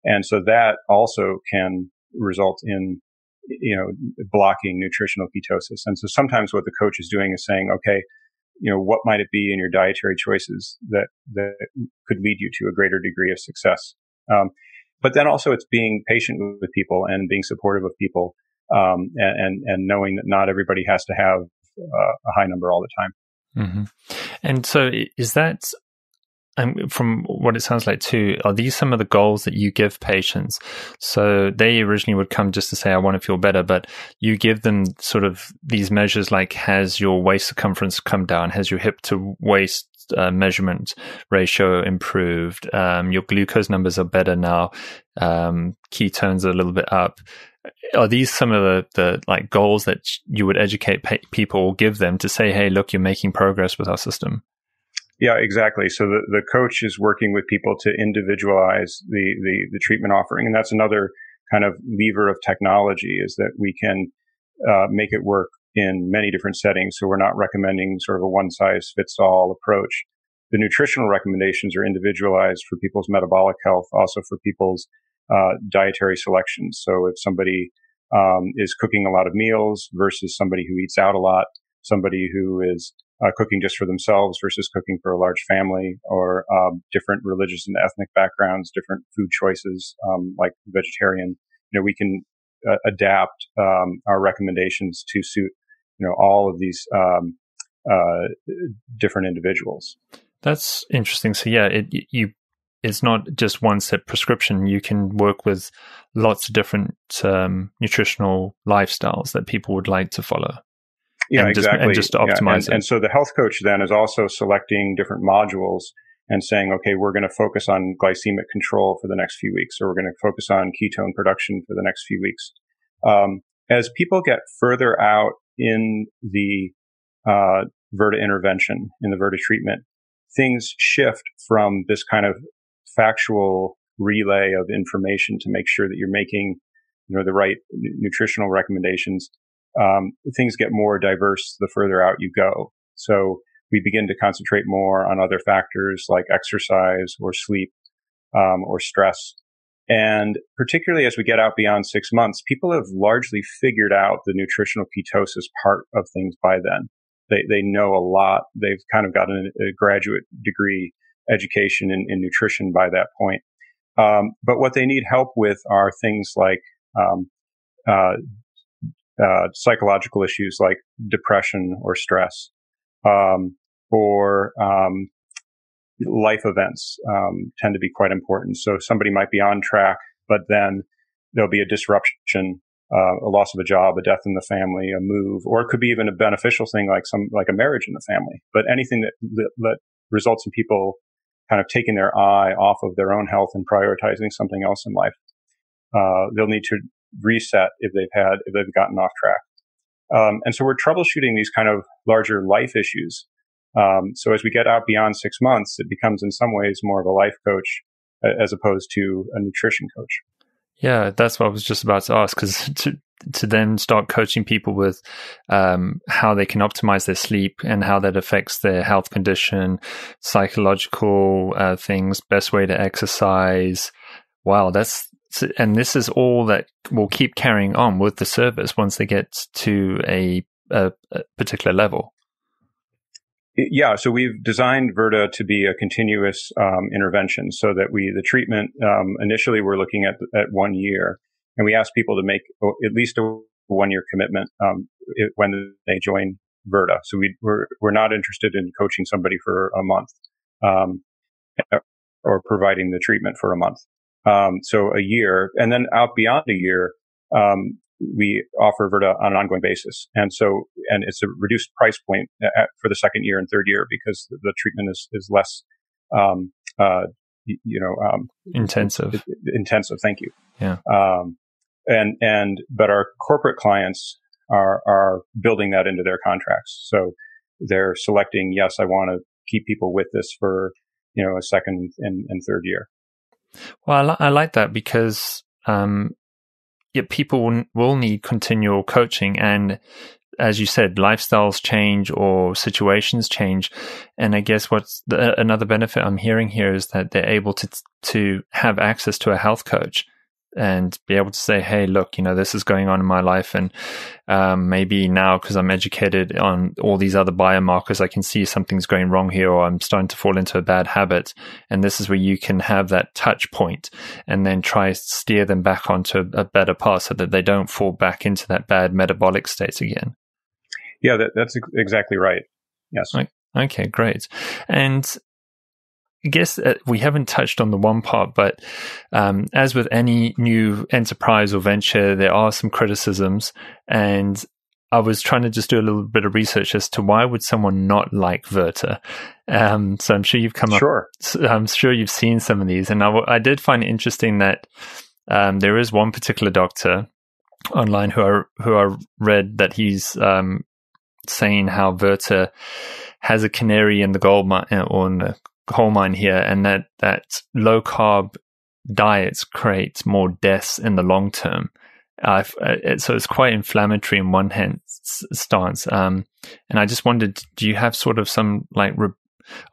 And so that also can result in, you know, blocking nutritional ketosis. And so sometimes what the coach is doing is saying, okay, you know, what might it be in your dietary choices that, that could lead you to a greater degree of success? Um, but then also it's being patient with people and being supportive of people, um, and, and, knowing that not everybody has to have uh, a high number all the time. Mm-hmm. And so, is that um, from what it sounds like too? Are these some of the goals that you give patients? So they originally would come just to say, "I want to feel better," but you give them sort of these measures like, has your waist circumference come down? Has your hip to waist uh, measurement ratio improved? Um, your glucose numbers are better now. Um, ketones are a little bit up are these some of the, the like goals that you would educate pe- people give them to say hey look you're making progress with our system yeah exactly. So the, the coach is working with people to individualize the, the, the treatment offering. And that's another kind of lever of technology is that we can uh, make it work in many different settings. So we're not recommending sort of a one size fits all approach. The nutritional recommendations are individualized for people's metabolic health also for people's uh, dietary selections. So if somebody um, is cooking a lot of meals versus somebody who eats out a lot, somebody who is uh, cooking just for themselves versus cooking for a large family, or um, different religious and ethnic backgrounds, different food choices um, like vegetarian. You know, we can uh, adapt um, our recommendations to suit you know all of these um, uh, different individuals. That's interesting. So yeah, it, you it's not just one set prescription. You can work with lots of different um, nutritional lifestyles that people would like to follow. Yeah, and exactly. Just, and just to optimize yeah, and, it. And so the health coach then is also selecting different modules and saying, okay, we're going to focus on glycemic control for the next few weeks, or we're going to focus on ketone production for the next few weeks. Um, as people get further out in the uh, Virta intervention, in the Virta treatment, things shift from this kind of factual relay of information to make sure that you're making, you know, the right nutritional recommendations. Um, things get more diverse the further out you go. So we begin to concentrate more on other factors like exercise or sleep, um, or stress. And particularly as we get out beyond six months, people have largely figured out the nutritional ketosis part of things by then. They, they know a lot. They've kind of gotten a, a graduate degree education in nutrition by that point. Um, but what they need help with are things like um, uh, uh, psychological issues like depression or stress, um, or um, life events um, tend to be quite important. So somebody might be on track, but then there'll be a disruption, uh, a loss of a job, a death in the family, a move, or it could be even a beneficial thing like some like a marriage in the family. But anything that, that results in people kind of taking their eye off of their own health and prioritizing something else in life. Uh, they'll need to reset if they've had, if they've gotten off track. Um, and so we're troubleshooting these kind of larger life issues. Um, so as we get out beyond six months, it becomes in some ways more of a life coach as opposed to a nutrition coach. Yeah, that's what I was just about to ask because *laughs* to to then start coaching people with um, how they can optimize their sleep and how that affects their health condition, psychological uh, things, best way to exercise. Wow, that's and this is all that will keep carrying on with the service once they get to a, a, a particular level. Yeah, so we've designed Virta to be a continuous um, intervention, so that we the treatment um, initially we're looking at at one year, and we ask people to make at least a one year commitment um, when they join Virta. So we, we're we're not interested in coaching somebody for a month um, or providing the treatment for a month. Um, so a year, and then out beyond a year, um, we offer Virta on an ongoing basis. And so, and it's a reduced price point at, for the second year and third year because the treatment is, is less, um, uh, you know, um, intensive, intensive. Thank you. Yeah. Um, and, and, but our corporate clients are, are building that into their contracts. So they're selecting, yes, I want to keep people with this for, you know, a second and, and third year. Well, I, li- I like that because, um, yet people will need continual coaching and as you said, lifestyles change or situations change. And I guess what's the, another benefit I'm hearing here is that they're able to to have access to a health coach and be able to say, hey, look, you know, this is going on in my life. And um, maybe now, because I'm educated on all these other biomarkers, I can see something's going wrong here or I'm starting to fall into a bad habit. And this is where you can have that touch point and then try steer them back onto a better path so that they don't fall back into that bad metabolic state again. Yeah, that, that's exactly right. Yes. Okay, great. And guess uh, we haven't touched on the one part, but um, as with any new enterprise or venture, there are some criticisms. And I was trying to just do a little bit of research as to why would someone not like Virta. Um, so I'm sure you've come sure. up. I'm sure you've seen some of these, and I, I did find it interesting that um, there is one particular doctor online who I who I read that he's um, saying how Virta has a canary in the gold mine or in the coal mine here, and that that low carb diets create more deaths in the long term. Uh, so it's quite inflammatory in one hand stance. Um, and I just wondered, do you have sort of some like re-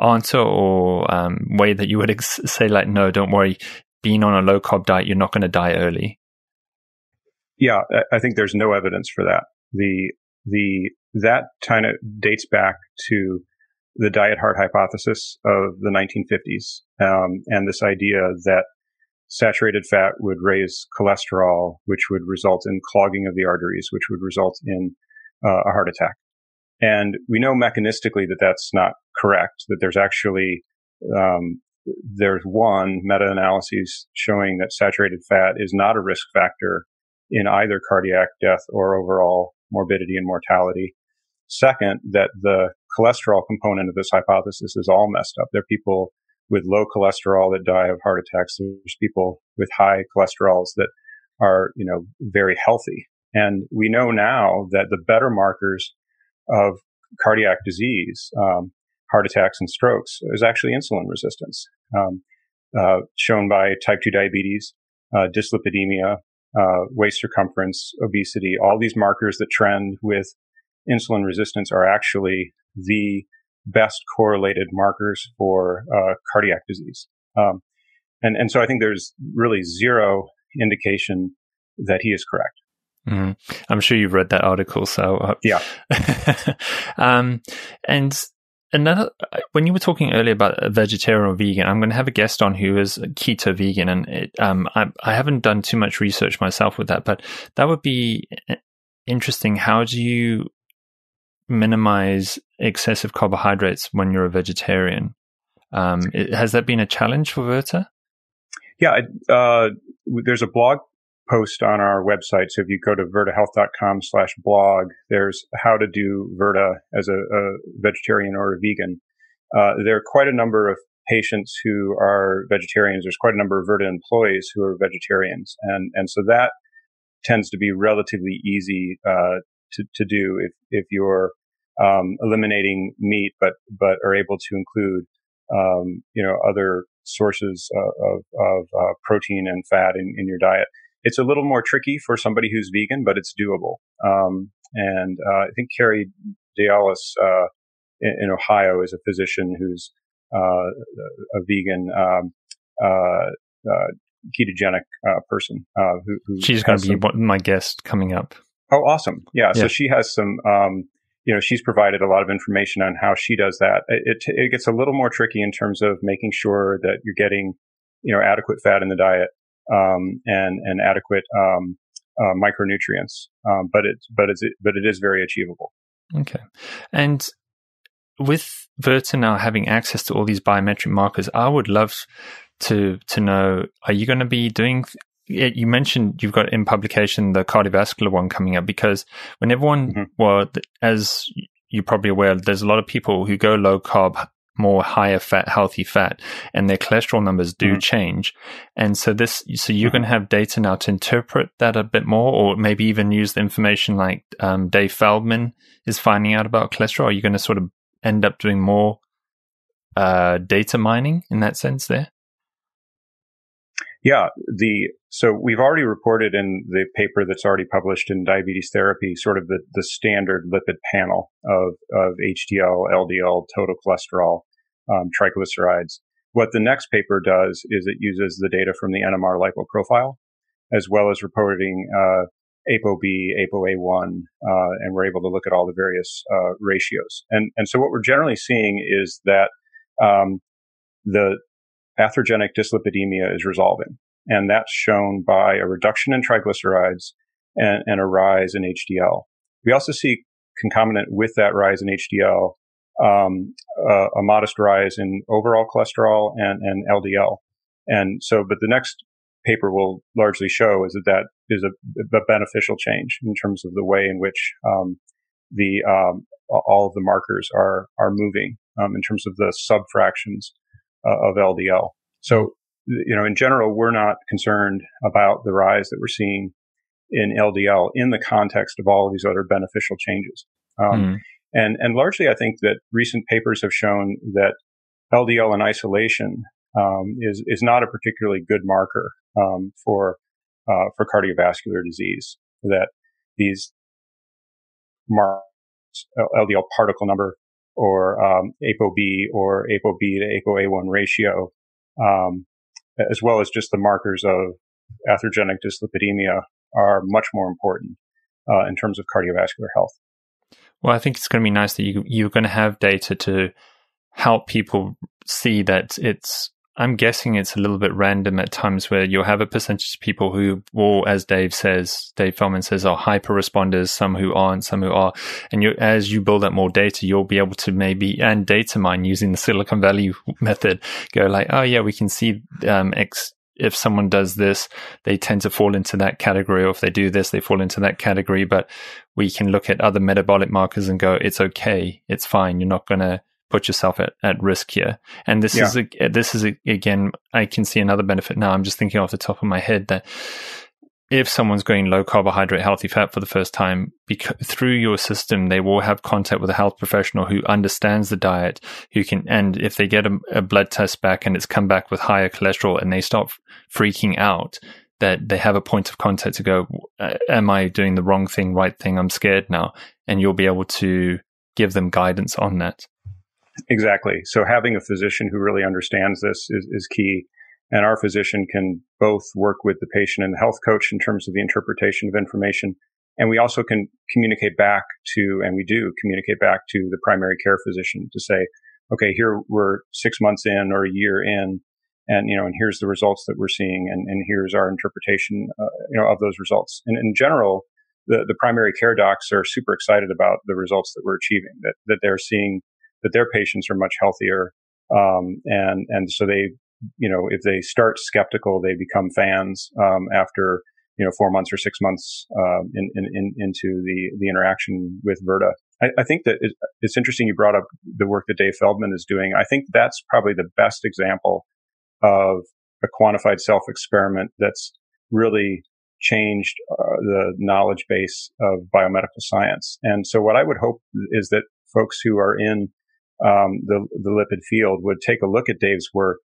answer or um, way that you would ex- say like, no, don't worry, being on a low carb diet, you're not going to die early? Yeah, I think there's no evidence for that. The the that kind of dates back to the diet heart hypothesis of the 1950s um, and this idea that saturated fat would raise cholesterol, which would result in clogging of the arteries, which would result in uh, a heart attack. And we know mechanistically that that's not correct, that there's actually, um, there's one meta-analysis showing that saturated fat is not a risk factor in either cardiac death or overall morbidity and mortality. Second, that the cholesterol component of this hypothesis is all messed up. There are people with low cholesterol that die of heart attacks. There's people with high cholesterols that are, you know, very healthy. And we know now that the better markers of cardiac disease, um, heart attacks and strokes, is actually insulin resistance, um, uh, shown by type 2 diabetes, uh, dyslipidemia, uh, waist circumference, obesity, all these markers that trend with insulin resistance are actually the best correlated markers for uh, cardiac disease. Um, and, and so I think there's really zero indication that he is correct. Mm. I'm sure you've read that article. So, uh, yeah. *laughs* um, and another, when you were talking earlier about a vegetarian or vegan, I'm going to have a guest on who is keto vegan. And it, um, I, I haven't done too much research myself with that, but that would be uh, interesting. How do you minimize excessive carbohydrates when you're a vegetarian. Um, has that been a challenge for Virta? Yeah, uh, there's a blog post on our website. So if you go to virtahealth.com slash blog, there's how to do Virta as a, a vegetarian or a vegan. Uh, there are quite a number of patients who are vegetarians. There's quite a number of Virta employees who are vegetarians. And, and so that tends to be relatively easy, uh, to, to do if, if you're um, eliminating meat, but but are able to include um, you know other sources of, of uh, protein and fat in, in, your diet. It's a little more tricky for somebody who's vegan, but it's doable. Um, and uh, I think Carrie Diulus uh, in, in, Ohio is a physician who's uh, a vegan. Um, uh, uh, ketogenic person who, who she's going to be some, my guest coming up. Oh, awesome! Yeah, yeah. so she has some um, you know, she's provided a lot of information on how she does that. It, it, gets a little more tricky in terms of making sure that you're getting, you know, adequate fat in the diet, um, and, and adequate, um, uh, micronutrients. Um, but it, but it's, but it is very achievable. Okay. And with Virta now having access to all these biometric markers, I would love to, to know, are you going to be doing you mentioned you've got in publication the cardiovascular one coming up because when everyone, mm-hmm. well, as you're probably aware, there's a lot of people who go low carb, more higher fat, healthy fat, and their cholesterol numbers do mm-hmm. change. And so this, so you're mm-hmm. going to have data now to interpret that a bit more, or maybe even use the information like um, Dave Feldman is finding out about cholesterol. Are you going to sort of end up doing more uh, data mining in that sense there? Yeah, the so we've already reported in the paper that's already published in Diabetes Therapy, sort of the, the standard lipid panel of of HDL, LDL, total cholesterol, um, triglycerides. What the next paper does is it uses the data from the NMR lipo profile, as well as reporting uh, ApoB, ApoA1, uh, and we're able to look at all the various uh, ratios. And and so what we're generally seeing is that um, the atherogenic dyslipidemia is resolving. And that's shown by a reduction in triglycerides and, and a rise in HDL. We also see concomitant with that rise in HDL, um, a modest rise in overall cholesterol and, and LDL. And so, but the next paper will largely show is that that is a, a beneficial change in terms of the way in which um, the um, all of the markers are are moving um, in terms of the subfractions of LDL. So, you know, in general, we're not concerned about the rise that we're seeing in LDL in the context of all of these other beneficial changes. Um, mm. And and largely, I think that recent papers have shown that LDL in isolation um, is is not a particularly good marker um, for uh, for cardiovascular disease. That these markers, LDL particle number, or um, ApoB or ApoB to ApoA1 ratio, um, as well as just the markers of atherogenic dyslipidemia, are much more important uh, in terms of cardiovascular health. Well, I think it's going to be nice that you you're going to have data to help people see that it's I'm guessing it's a little bit random at times where you'll have a percentage of people who will, as Dave says, Dave Feldman says, are hyper responders, some who aren't, some who are. And you, as you build up more data, you'll be able to maybe, and data mine using the Silicon Valley *laughs* method, go like, oh yeah, we can see, um, X, if someone does this, they tend to fall into that category. Or if they do this, they fall into that category. But we can look at other metabolic markers and go, it's okay. It's fine. You're not going to, put yourself at, at risk here. And this yeah. is a, this is a, again, I can see another benefit now. I'm just thinking off the top of my head that if someone's going low carbohydrate, healthy fat for the first time, because through your system, they will have contact with a health professional who understands the diet, who can, and if they get a, a blood test back and it's come back with higher cholesterol and they stop freaking out, that they have a point of contact to go, uh, am I doing the wrong thing, right thing? I'm scared now. And you'll be able to give them guidance on that. Exactly. So having a physician who really understands this is, is key. And our physician can both work with the patient and the health coach in terms of the interpretation of information. And we also can communicate back to, and we do communicate back to the primary care physician to say, okay, here we're six months in or a year in, and you know, and here's the results that we're seeing, and, and here's our interpretation, uh, you know, of those results. And in general, the, the primary care docs are super excited about the results that we're achieving, that, that they're seeing that their patients are much healthier. Um, and, and so they, you know, if they start skeptical, they become fans, um, after, you know, four months or six months, um, in, in, in, into the, the interaction with Virta. I, I think that it, it's interesting you brought up the work that Dave Feldman is doing. I think that's probably the best example of a quantified self experiment that's really changed uh, the knowledge base of biomedical science. And so what I would hope is that folks who are in um, the the lipid field would take a look at Dave's work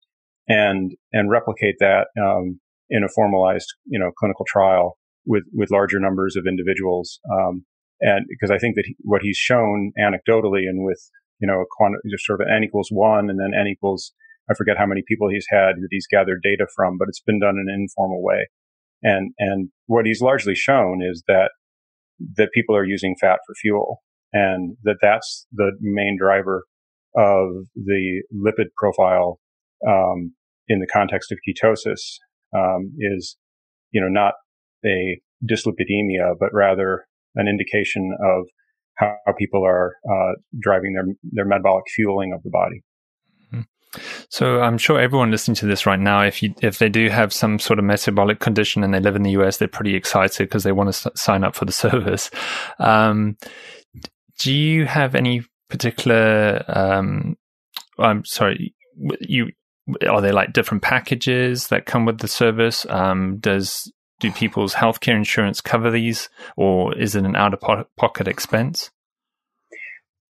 and and replicate that um, in a formalized you know clinical trial with with larger numbers of individuals. Um, and because I think that he, what he's shown anecdotally and with you know a quant- sort of n equals one and then n equals I forget how many people he's had that he's gathered data from, but it's been done in an informal way. And and what he's largely shown is that that people are using fat for fuel and that that's the main driver of the lipid profile um, in the context of ketosis um, is, you know, not a dyslipidemia, but rather an indication of how people are uh, driving their their metabolic fueling of the body. Mm-hmm. So I'm sure everyone listening to this right now, if you if they do have some sort of metabolic condition and they live in the US, they're pretty excited because they want to s- sign up for the *laughs* service. Um, do you have any particular um i'm sorry you are there like different packages that come with the service? Um does do people's healthcare insurance cover these or is it an out of pocket expense?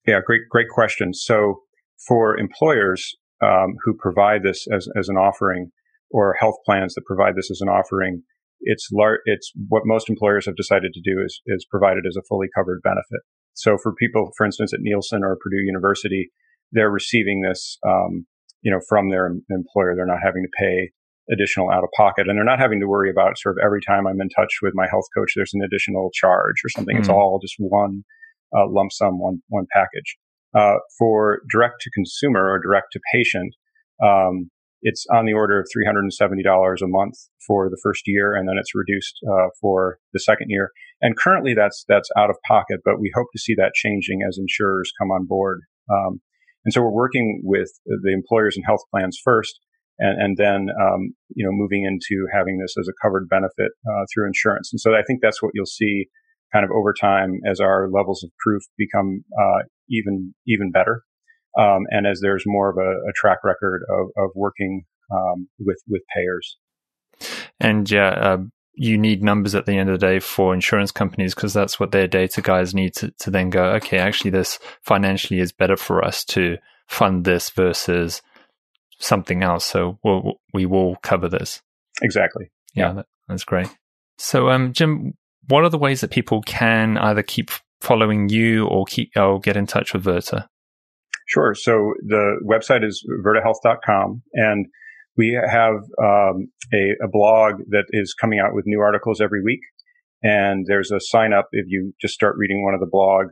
Yeah great great question. So for employers um, who provide this as, as an offering or health plans that provide this as an offering, it's lar- it's what most employers have decided to do is is provide it as a fully covered benefit. So for people, for instance, at Nielsen or Purdue University, they're receiving this, um, you know, from their employer. They're not having to pay additional out of pocket and they're not having to worry about sort of every time I'm in touch with my health coach, there's an additional charge or something. Mm. It's hmm. all just one uh, lump sum, one, one package. Uh, for direct to consumer or direct to patient, um, it's on the order of $370 a month for the first year, and then it's reduced uh, for the second year. And currently, that's that's out of pocket, but we hope to see that changing as insurers come on board. Um, and so we're working with the employers and health plans first, and, and then um, you know moving into having this as a covered benefit uh, through insurance. And so I think that's what you'll see kind of over time as our levels of proof become uh, even even better. Um, and as there's more of a, a track record of, of working um, with with payers. And yeah, uh, you need numbers at the end of the day for insurance companies because that's what their data guys need to, to then go. Okay, actually, this financially is better for us to fund this versus something else. So we'll, we will cover this. Exactly. Yeah, yeah. That, that's great. So, um, Jim, what are the ways that people can either keep following you or keep or get in touch with Virta? Sure. So the website is virtahealth.com and we have um, a, a, blog that is coming out with new articles every week. And there's a sign up if you just start reading one of the blog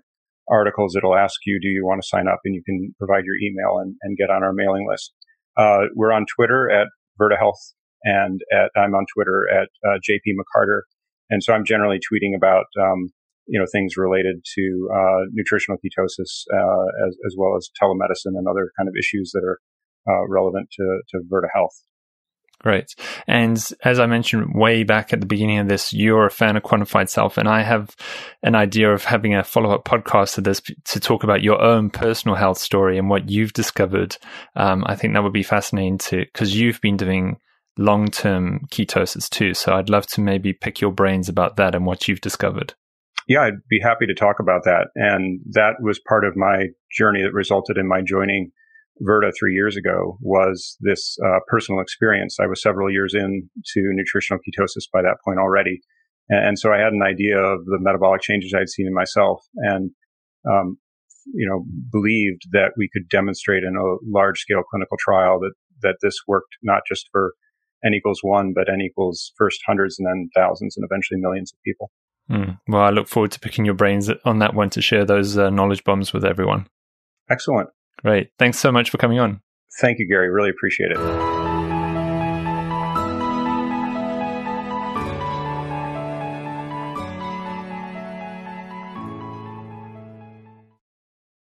articles, it'll ask you, do you want to sign up? And you can provide your email and, and get on our mailing list. Uh, we're on Twitter at VirtaHealth and at, I'm on Twitter at uh, JP McCarter. And so I'm generally tweeting about, um, you know, things related to uh, nutritional ketosis uh, as, as well as telemedicine and other kind of issues that are uh, relevant to, to Virta Health. Great. And as I mentioned way back at the beginning of this, you're a fan of quantified self. And I have an idea of having a follow up podcast to this to talk about your own personal health story and what you've discovered. Um, I think that would be fascinating to, because you've been doing long term ketosis too. So I'd love to maybe pick your brains about that and what you've discovered. Yeah, I'd be happy to talk about that. And that was part of my journey that resulted in my joining Virta three years ago was this uh, personal experience. I was several years into nutritional ketosis by that point already. And, and, so I had an idea of the metabolic changes I'd seen in myself and, um, you know, believed that we could demonstrate in a large scale clinical trial that, that this worked not just for N equals one, but N equals first hundreds and then thousands and eventually millions of people. Mm. Well, I look forward to picking your brains on that one to share those uh, knowledge bombs with everyone. Excellent. Great. Thanks so much for coming on. Thank you, Gary. Really appreciate it.